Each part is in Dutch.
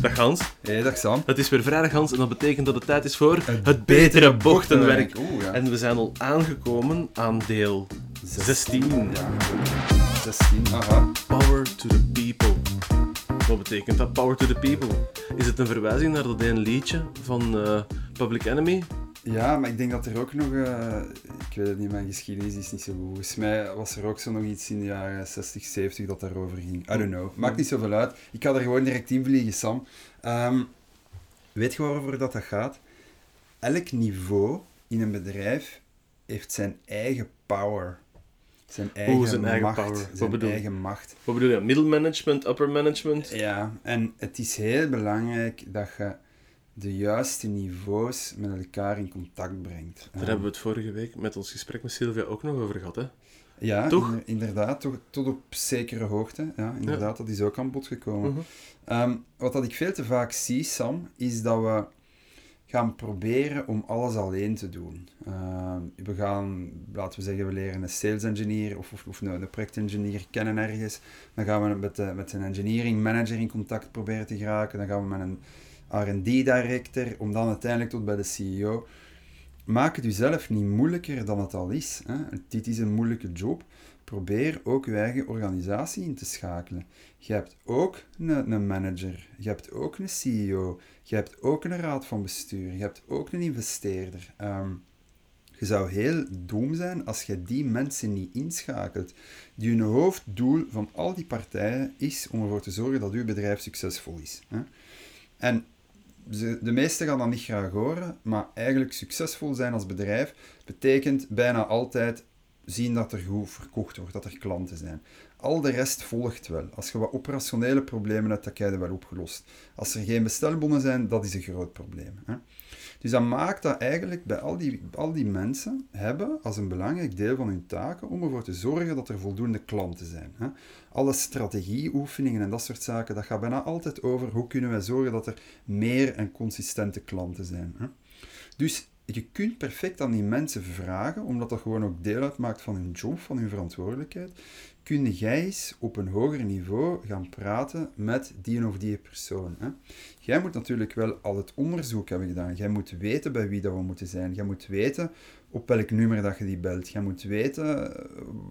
Dag Hans. Hey, dag Sam. Het is weer vrijdag Hans en dat betekent dat het tijd is voor Het het, betere bochtenwerk. Ja. En we zijn al aangekomen aan deel 16. Ja. 16, aha. Power to the people. Wat betekent dat, power to the people? Is het een verwijzing naar dat ene liedje van eh, Public Enemy? Ja, maar ik denk dat er ook nog... eh, ik weet het niet, mijn geschiedenis is niet zo goed. Volgens mij was er ook zo nog iets in de jaren 60, 70 dat daarover ging. I don't know. Maakt niet zoveel uit. Ik ga er gewoon direct in vliegen, Sam. Ehm, weet je waarover dat, dat gaat? Elk niveau in een bedrijf heeft zijn eigen power. Zijn eigen, zijn eigen macht. power. Wat Zijn bedoel eigen macht. Wat bedoel je? Middle management, upper management? Ja, en het is heel belangrijk dat je de juiste niveaus met elkaar in contact brengt. Daar hebben we het vorige week met ons gesprek met Sylvia ook nog over gehad. Hè? Ja, Toch? inder- inderdaad, toch, tot op zekere hoogte. Ja, inderdaad, dat is ook aan bod gekomen. Mhm. Ehm, wat dat ik veel te vaak zie, Sam, is dat we gaan proberen om alles alleen te doen. Ehm, we gaan, laten we zeggen, we leren een sales engineer of, of, of een, een projectengineer kennen ergens. Dan gaan we met, de, met een engineering manager in contact proberen te geraken. Dan gaan we met een R&D director, om dan uiteindelijk tot bij de CEO. Maak het jezelf niet moeilijker dan het al is. Hè? Dit is een moeilijke job. Probeer ook je eigen organisatie in te schakelen. Je hebt ook een, manager, je hebt ook een CEO, je hebt ook een raad van bestuur, je hebt ook een investeerder. Ehm, je zou heel dom zijn als je die mensen niet inschakelt. Die hun hoofddoel van al die partijen is om ervoor te zorgen dat uw bedrijf succesvol is. En de meesten gaan dat niet graag horen, maar eigenlijk succesvol zijn als bedrijf betekent bijna altijd zien dat er goed verkocht wordt, dat er klanten zijn. Al de rest volgt wel. Als je wat operationele problemen hebt, dan krijg je wel opgelost. Als er geen bestelbonnen zijn, dat is een groot probleem. Hè? Dus dat maakt dat eigenlijk bij al die, al die mensen hebben als een belangrijk deel van hun taken om ervoor te zorgen dat er voldoende klanten zijn. Hè? Alle strategieoefeningen en dat soort zaken, dat gaat bijna altijd over hoe kunnen wij zorgen dat er meer en consistente klanten zijn. Hè? Dus je kunt perfect aan die mensen vragen, omdat dat gewoon ook deel uitmaakt van hun job, van hun verantwoordelijkheid. Kun jij eens op een hoger niveau gaan praten met die of die persoon? Hè? Jij moet natuurlijk wel al het onderzoek hebben gedaan. Jij moet weten bij wie dat we moeten zijn. Jij moet weten op welk nummer dat je die belt. Jij moet weten eh,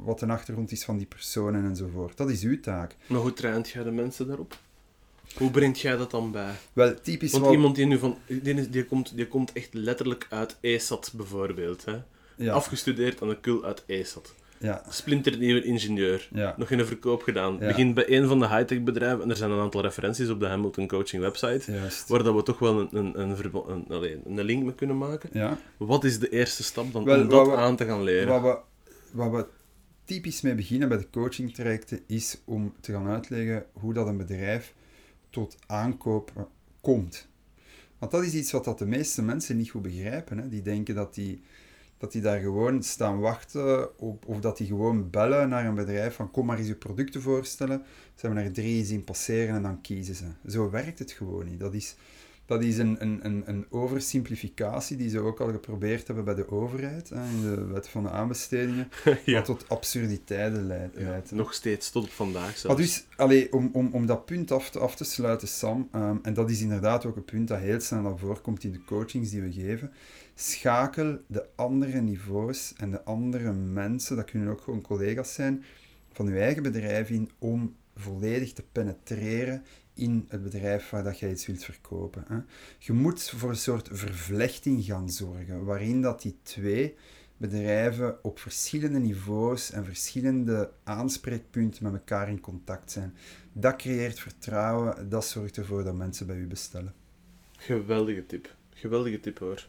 wat de achtergrond is van die personen enzovoort. Dat is uw taak. Maar hoe traint jij de mensen daarop? Hoe brengt jij dat dan bij? Wel, typisch Want iemand die nu van... Die, die, komt, die komt echt letterlijk uit ESAT bijvoorbeeld. Hè? Ja, Afgestudeerd aan de KUL uit ESAT. Ja, Splinternieuwe ingenieur. ja. Nog in de verkoop gedaan. Ja. Begint bij een van de high-tech bedrijven. En er zijn een aantal referenties op de Hamilton Coaching website. Juist. Waar dat we toch wel een, een, een, een, een link mee kunnen maken. Ja. Wat is de eerste stap dan Wel, om dat we- aan te gaan leren? Wat we, wat we typisch mee beginnen bij de coaching trajecten is om te gaan uitleggen hoe dat een bedrijf tot aankoop eh, komt. Want dat is iets wat dat de meeste mensen niet goed begrijpen. Hè. Die denken dat die, dat die daar gewoon staan wachten op, of dat die gewoon bellen naar een bedrijf van kom maar eens je producten voorstellen. Ze hebben er drie zien passeren en dan kiezen ze. Zo werkt het gewoon niet. Dat is, dat is een, een, een, een oversimplificatie die ze ook al geprobeerd hebben bij de overheid, hè, in de wet van de aanbestedingen, ja. wat tot absurditeiten leidt. Nog steeds, tot op vandaag Maar zelfs. dus, allee, om, om, om dat punt af te, af te sluiten, Sam, ehm, en dat is inderdaad ook een punt dat heel snel naar voren komt in de coachings die we geven, schakel de andere niveaus en de andere mensen, dat kunnen ook gewoon collega's zijn, van je eigen bedrijf in om volledig te penetreren in het bedrijf waar dat jij iets wilt verkopen. Hè. Je moet voor een soort vervlechting gaan zorgen, waarin dat die twee bedrijven op verschillende niveaus en verschillende aanspreekpunten met elkaar in contact zijn. Dat creëert vertrouwen, dat zorgt ervoor dat mensen bij u bestellen. Geweldige tip. Geweldige tip hoor.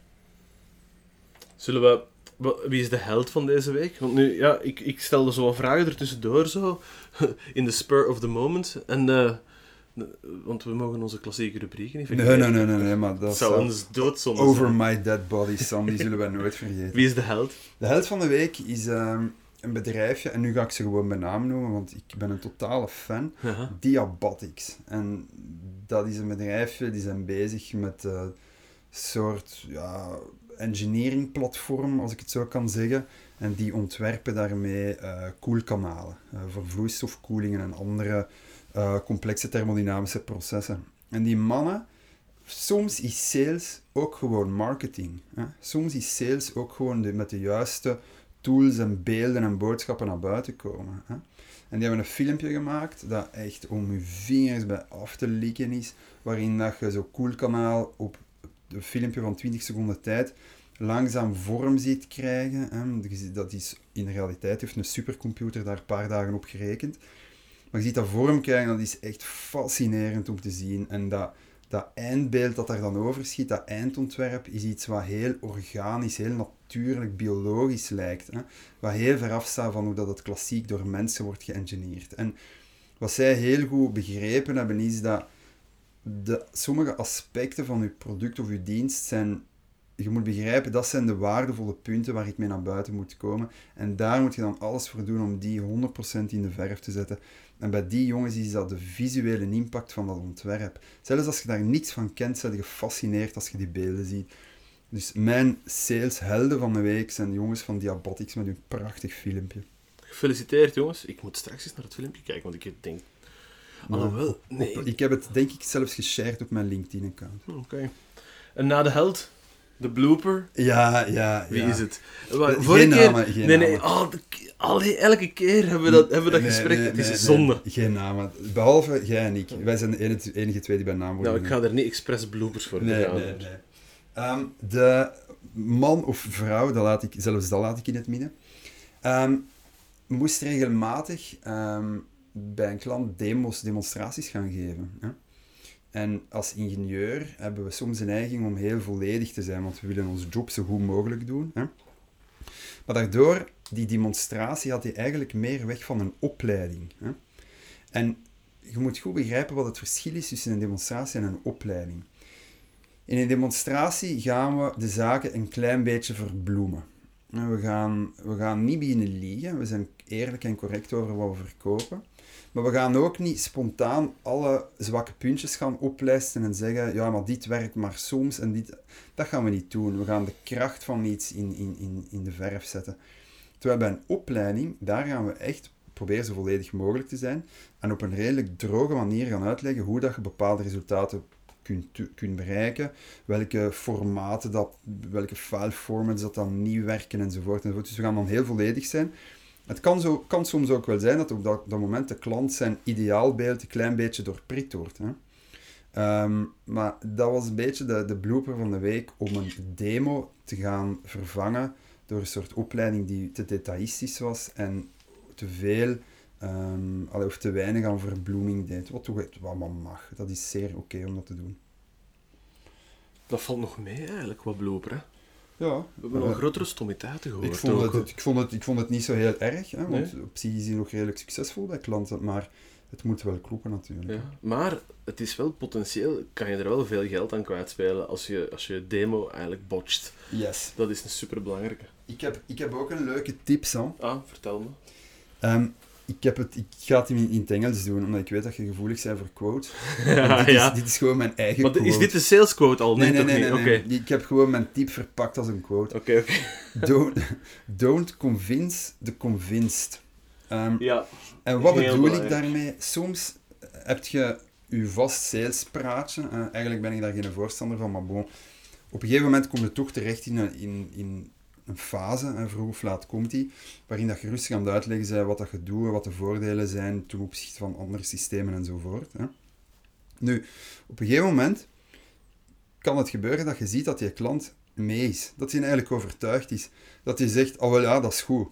Zullen we... Wie is de held van deze week? Want nu, ja, ik, ik stelde zo wat vragen ertussendoor, zo. In de spur of the moment. En, eh, want we mogen onze klassieke rubrieken niet vergeten. nee, nee, nee, nee maar Dat zou ons doodzonde over my dead body, Sam, die zullen wij nooit vergeten. Wie is de held? De held van de week is ehm, een bedrijfje, en nu ga ik ze gewoon bij naam noemen, want ik ben een totale fan. Aha. Diabotics. En dat is een bedrijfje, die zijn bezig met een soort ja, engineering platform, als ik het zo kan zeggen. En die ontwerpen daarmee eh koelkanalen eh, voor vloeistofkoelingen en andere eh, complexe thermodynamische processen. En die mannen, soms is sales ook gewoon marketing. Hè? Soms is sales ook gewoon de, met de juiste tools en beelden en boodschappen naar buiten komen. Hè? En die hebben een filmpje gemaakt dat echt om je vingers bij af te likken is, waarin dat je zo cool kanaal op een filmpje van 20 seconden tijd langzaam vorm ziet krijgen. Hè. Dat is in de realiteit, heeft een supercomputer daar een paar dagen op gerekend. Maar je ziet dat vorm krijgen, dat is echt fascinerend om te zien. En dat, dat eindbeeld dat daar dan overschiet, dat eindontwerp, is iets wat heel organisch, heel natuurlijk, biologisch lijkt. Hè? Wat heel ver afstaat van hoe dat het klassiek door mensen wordt geëngineerd. En wat zij heel goed begrepen hebben, is dat de, sommige aspecten van je product of je dienst zijn je moet begrijpen, dat zijn de waardevolle punten waar ik mee naar buiten moet komen. En daar moet je dan alles voor doen om die 100% in de verf te zetten. En bij die jongens is dat de visuele impact van dat ontwerp. Zelfs als je daar niets van kent, ben je gefascineerd als je die beelden ziet. Dus mijn saleshelden van de week zijn de jongens van Diabotics met hun prachtig filmpje. Gefeliciteerd jongens. Ik moet straks eens naar het filmpje kijken, want ik denk... Alhoewel, nee. ik heb het denk ik zelfs geshared op mijn LinkedIn-account. Oké. En na de held, de blooper. Ja, ja, Wie ja. is het? geen Vorige keer... namen, geen nee, nee, namen. al, al, elke keer hebben we dat, hebben we dat Nee, gesprek. nee, het is een zonde. geen namen. Behalve jij en ik. Wij zijn de enige, enige twee die bij naam worden Nou, ik ga er niet expres bloopers voor Nee, gaan. nee, nee. Ehm, de man of vrouw, dat laat ik, zelfs dat laat ik in het midden, ehm, moest regelmatig ehm, bij een klant demos, demonstraties gaan geven. Hè? En als ingenieur hebben we soms een neiging om heel volledig te zijn, want we willen onze job zo goed mogelijk doen. Hè? Maar daardoor, die demonstratie had hij eigenlijk meer weg van een opleiding. Hè? En je moet goed begrijpen wat het verschil is tussen een demonstratie en een opleiding. In een demonstratie gaan we de zaken een klein beetje verbloemen. En We gaan, we gaan niet beginnen liegen, we zijn eerlijk en correct over wat we verkopen. Maar we gaan ook niet spontaan alle zwakke puntjes gaan oplijsten en zeggen, ja, maar dit werkt maar soms en dit... Dat gaan we niet doen. We gaan de kracht van iets in, in, in, in de verf zetten. Terwijl bij een opleiding, daar gaan we echt proberen zo volledig mogelijk te zijn en op een redelijk droge manier gaan uitleggen hoe dat je bepaalde resultaten kunt, kunt bereiken, welke formaten, dat, welke file formats dat dan niet werken enzovoort, enzovoort. Dus we gaan dan heel volledig zijn. Het kan, zo, kan soms ook wel zijn dat op dat, dat moment de klant zijn ideaalbeeld een klein beetje doorprikt wordt. Hè. Ehm, maar dat was een beetje de, de blooper van de week om een demo te gaan vervangen door een soort opleiding die te detailistisch was en te veel ehm, of te weinig aan verbloeming deed. Wat toch wat maar mag. Dat is zeer oké om dat te doen. Dat valt nog mee eigenlijk, wat blooper. Hè? Ja, We hebben nog grotere stommiteiten gehoord. ik, vond het, ik, vond het, ik vond het niet zo heel erg, hè, want Nee? op zich is hij nog redelijk succesvol bij klanten, maar het moet wel kloppen natuurlijk. Ja. Maar het is wel potentieel, kan je er wel veel geld aan kwijtspelen als je, als je demo eigenlijk botcht. Yes. Dat is een superbelangrijke. Ik heb, ik heb ook een leuke tip, Sam. Ah, vertel me. Ehm, ik, heb het, ik ga het in, het Engels doen, omdat ik weet dat je gevoelig bent voor quotes. ja, dit, ja. Is, dit is gewoon mijn eigen Maar quote. is dit de sales quote al? Nee, Nee, nee, nee. nee. Ik heb gewoon mijn tip verpakt als een quote. Oké, oké. Don't, don't convince the convinced. Ehm, Ja. en wat bedoel ik daarmee? Soms heb je je vast salespraatje. Eh, eigenlijk ben ik daar geen voorstander van, maar bon. Op een gegeven moment kom je toch terecht in een, in, in een fase, en vroeg of laat komt die, waarin dat je rustig aan het uitleggen bent wat dat je doet, wat de voordelen zijn ten opzichte van andere systemen enzovoort. Hè. Nu, op een gegeven moment kan het gebeuren dat je ziet dat je klant mee is. Dat hij eigenlijk overtuigd is. Dat hij zegt, oh ja, dat is goed.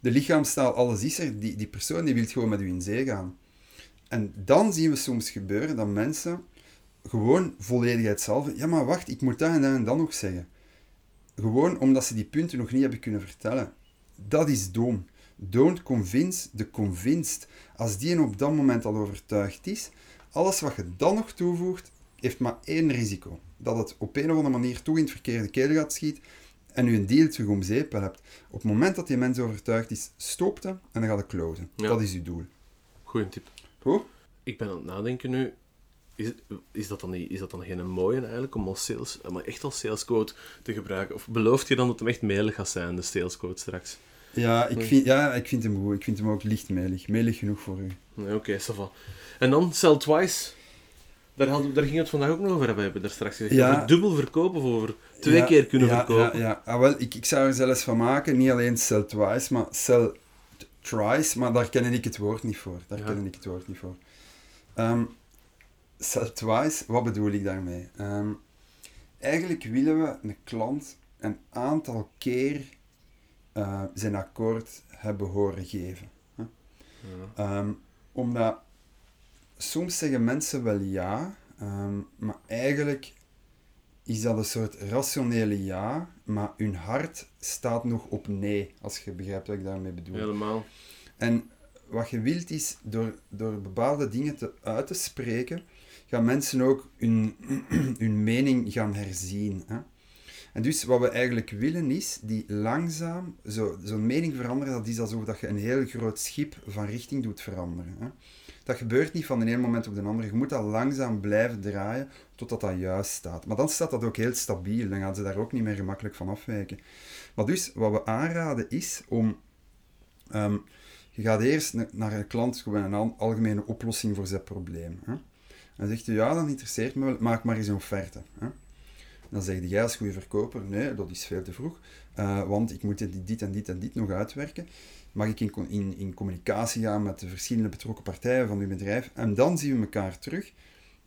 De lichaamstaal, alles is er. Die, die persoon die wil gewoon met u in zee gaan. En dan zien we soms gebeuren dat mensen gewoon volledig hetzelfde... Ja, maar wacht, ik moet dat en dat en dat nog zeggen. Gewoon omdat ze die punten nog niet hebben kunnen vertellen. Dat is dom. Don't convince the convinced. Als die op dat moment al overtuigd is, alles wat je dan nog toevoegt, heeft maar één risico. Dat het op een of andere manier toch in het verkeerde keel gaat schieten en u een deal terug om zeep hebt. Op het moment dat die mens overtuigd is, stopt hem en dan gaat het closen. Ja. Dat is uw doel. Goeie tip. Goed? Ik ben aan het nadenken nu. Is, is, dat dan niet, is dat dan geen mooie eigenlijk om als sales, maar echt als salesquote te gebruiken? Of belooft je dan dat hem echt mailig gaat zijn, de salesquote straks? Ja, ik vind, ja, ik vind hem goed. Ik vind hem ook licht melig. Melig genoeg voor u. Nee, oké, va. En dan, sell twice. Daar, hadden, daar ging het vandaag ook nog over hebben, hebben we daar straks gezegd. Ja. Over dubbel verkopen of over twee Ja, keer kunnen ja, verkopen. Ja, ja. Ah, wel, ik, ik zou er zelfs van maken, niet alleen sell twice, maar sell twice, maar daar ken ik het woord niet voor. Daar ken ik het woord niet voor. Ehm sell twice, wat bedoel ik daarmee? Ehm, eigenlijk willen we een klant een aantal keer eh, zijn akkoord hebben horen geven. Ja. Ehm, omdat soms zeggen mensen wel ja, ehm, maar eigenlijk is dat een soort rationele ja, maar hun hart staat nog op nee, als je begrijpt wat ik daarmee bedoel. Helemaal. En wat je wilt is, door, door bepaalde dingen te, uit te spreken, gaan mensen ook hun, mening gaan herzien. Hè? En dus wat we eigenlijk willen is, die langzaam, zo- zo'n mening veranderen, dat is alsof dat je een heel groot schip van richting doet veranderen. Hè? Dat gebeurt niet van de ene moment op de andere. Je moet dat langzaam blijven draaien totdat dat juist staat. Maar dan staat dat ook heel stabiel. Dan gaan ze daar ook niet meer gemakkelijk van afwijken. Maar dus, wat we aanraden is om... ehm, je gaat eerst na- naar een klant gewoon een al- algemene oplossing voor zijn probleem. Hè? Dan zegt hij, ja, dat interesseert me wel, maak maar eens een offerte. Hè? Dan zeg jij als goede verkoper, nee, dat is veel te vroeg, eh, want ik moet dit, en dit en dit nog uitwerken. Mag ik in, in, in communicatie gaan met de verschillende betrokken partijen van uw bedrijf? En dan zien we elkaar terug.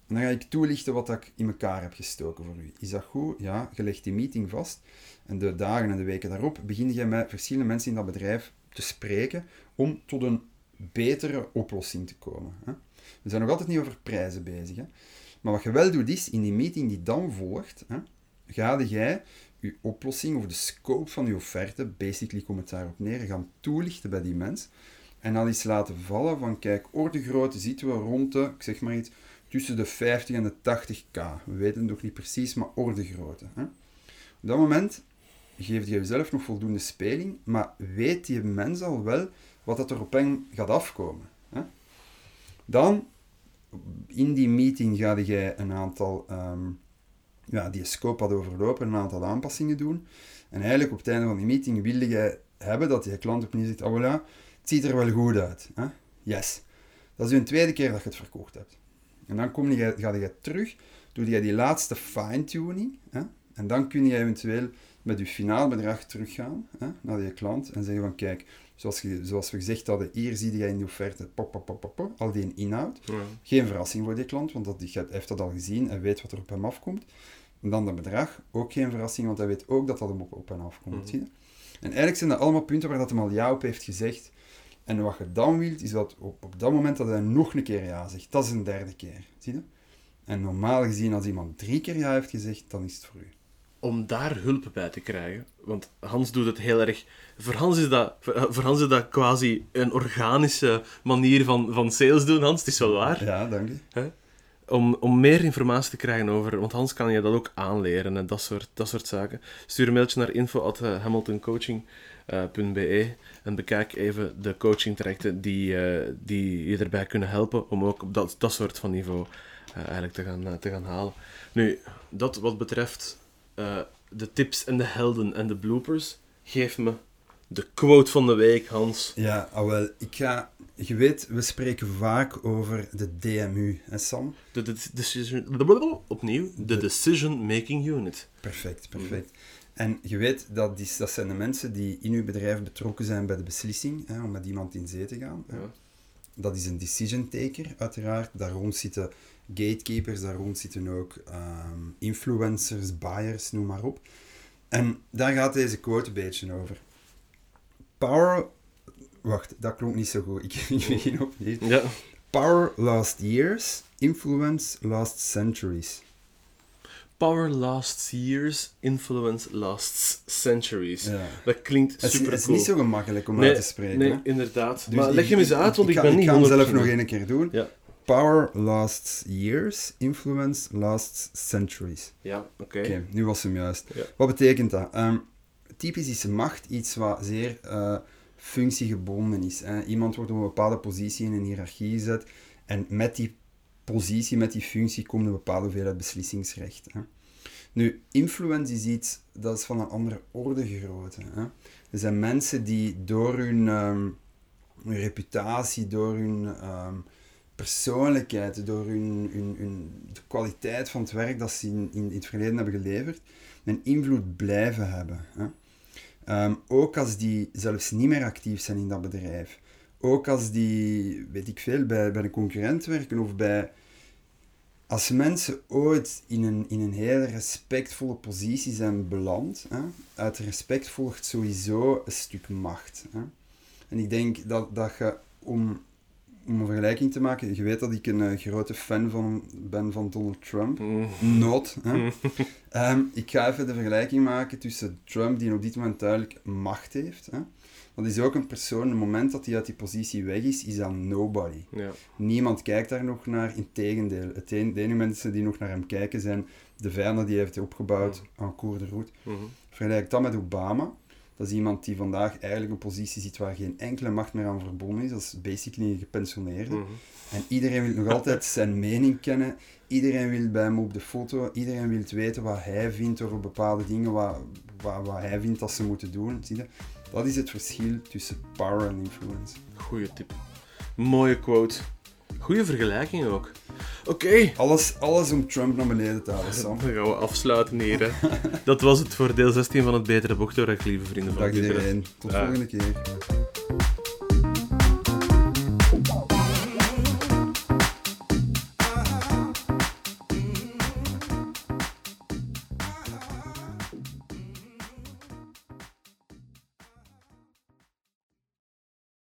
En dan ga ik toelichten wat ik in elkaar heb gestoken voor u. Is dat goed? Ja, je legt die meeting vast. En de dagen en de weken daarop begin je met verschillende mensen in dat bedrijf te spreken om tot een betere oplossing te komen. Hè? We zijn nog altijd niet over prijzen bezig. Hè? Maar wat je wel doet is, in die meeting die dan volgt, hè, ga jij je oplossing of de scope van je offerte, basically komt het daarop neer, gaan toelichten bij die mens. En dan eens laten vallen van, kijk, orde grootte zitten we rond de, ik zeg maar iets, tussen de 50 en de 80k. We weten het nog niet precies, maar orde grootte. Hè. Op dat moment geef je jezelf nog voldoende speling, maar weet die mens al wel wat dat er op hem gaat afkomen. Dan, in die meeting ga jij een aantal, ehm, ja, die scope had overlopen, een aantal aanpassingen doen. En eigenlijk op het einde van die meeting wilde jij hebben dat die klant opnieuw zegt, oh voilà, het ziet er wel goed uit. Hè? Yes. Dat is een tweede keer dat je het verkocht hebt. En dan kom je, ga je terug, doe je die laatste fine-tuning. En dan kun je eventueel met je finaal bedrag teruggaan hè, naar die klant en zeggen van kijk, zoals, je, zoals we gezegd hadden, hier zie je in die offerte pop, pop, pop, pop, pop, al die inhoud. Ja. Geen verrassing voor die klant, want dat, die gaat- heeft dat al gezien en weet wat er op hem afkomt. En dan dat bedrag, ook geen verrassing, want hij weet ook dat dat hem op, op hem afkomt. Mhm. Zie je? En eigenlijk zijn dat allemaal punten waar dat hem al ja op heeft gezegd. En wat je dan wilt, is dat op, op dat moment dat hij nog een keer ja zegt. Dat is een derde keer. Zie je? En normaal gezien, als iemand drie keer ja heeft gezegd, dan is het voor u. Om daar hulp bij te krijgen, want Hans doet het heel erg... Voor Hans is dat, voor Hans is dat quasi een organische manier van, van sales doen, Hans. Het is wel waar. Ja, dank je. Om, om meer informatie te krijgen over... Want Hans kan je dat ook aanleren en dat soort, dat soort zaken. Stuur een mailtje naar info.hamiltoncoaching.be en bekijk even de coachingtrajecten die, eh, die je erbij kunnen helpen om ook op dat, dat soort van niveau eh, eigenlijk te gaan, eh, te gaan halen. Nu, dat wat betreft eh, de tips en de helden en de bloopers, geef me de quote van de week, Hans. Ja, ah, wel, ik ga... Je weet, we spreken vaak over de DMU, hè Sam? De, de, decision, opnieuw, de De- Decision Making Unit. Perfect, perfect. En je weet, dat, is, dat zijn de mensen die in uw bedrijf betrokken zijn bij de beslissing hè, om met iemand in zee te gaan. hè. Ja. Dat is een decision taker, uiteraard. Daar rond zitten gatekeepers, daar rond zitten ook ehm, influencers, buyers, noem maar op. En daar gaat deze quote een beetje over. Power... Wacht, dat klonk niet zo goed. Ik, ik begin opnieuw. Ja. Power last years, influence last centuries. Power lasts years, influence lasts centuries. Ja. Dat klinkt Het is, super het is cool. niet zo gemakkelijk om nee, uit te spreken. nee hè. inderdaad. Dus maar ik- leg hem eens ik- uit, want ik, ga- ben niet Ik ga hem zelf 100% nog één keer doen. Ja, Power lasts years, influence lasts centuries. ja oké. Oké, nu was hem juist. Ja. Wat betekent dat? Ehm, typisch is macht iets wat zeer eh, functiegebonden is. Hè. Iemand wordt op een bepaalde positie in een hiërarchie gezet en met die positie, met die functie, komt een bepaalde hoeveelheid beslissingsrecht. Hè. Nu, influence is iets dat is van een andere orde grootte. Hè. Er zijn mensen die door hun, ehm, hun reputatie, door hun ehm, persoonlijkheid, door hun, hun, hun, de kwaliteit van het werk dat ze in, in, het verleden hebben geleverd, een invloed blijven hebben. Hè. Ehm, ook als die zelfs niet meer actief zijn in dat bedrijf. Ook als die, weet ik veel, bij, bij een concurrent werken of bij... Als mensen ooit in een, in een hele respectvolle positie zijn beland, hè, uit respect volgt sowieso een stuk macht. Hè. En ik denk dat, dat je, om, om een vergelijking te maken, je weet dat ik een uh, grote fan van, ben van Donald Trump. Mm. Nood. Hè. um, ik ga even de vergelijking maken tussen Trump, die op dit moment duidelijk macht heeft. Hè. Dat is ook een persoon, op het moment dat hij uit die positie weg is, is dat nobody. Ja. Niemand kijkt daar nog naar, integendeel. Het een, de enige mensen die nog naar hem kijken zijn de vijanden die hij heeft opgebouwd aan Cour de Route. Mhm. Vergelijk dat met Obama. Dat is iemand die vandaag eigenlijk een positie zit waar geen enkele macht meer aan verbonden is. Dat is basically een gepensioneerde. Mhm. En iedereen wil nog altijd zijn mening kennen. Iedereen wil bij hem op de foto. Iedereen wil weten wat hij vindt over bepaalde dingen, wat, wat, wat hij vindt dat ze moeten doen. Zie je? Dat is het verschil tussen power en influence. Goeie tip. Mooie quote. Goeie vergelijking ook. Oké, Alles, alles om Trump naar beneden te halen, Sam. dan gaan we afsluiten hier. Hè. Dat was het voor deel 16 van het Betere Bochtdoorrecht, lieve vrienden van Dag iedereen. Tot de volgende keer.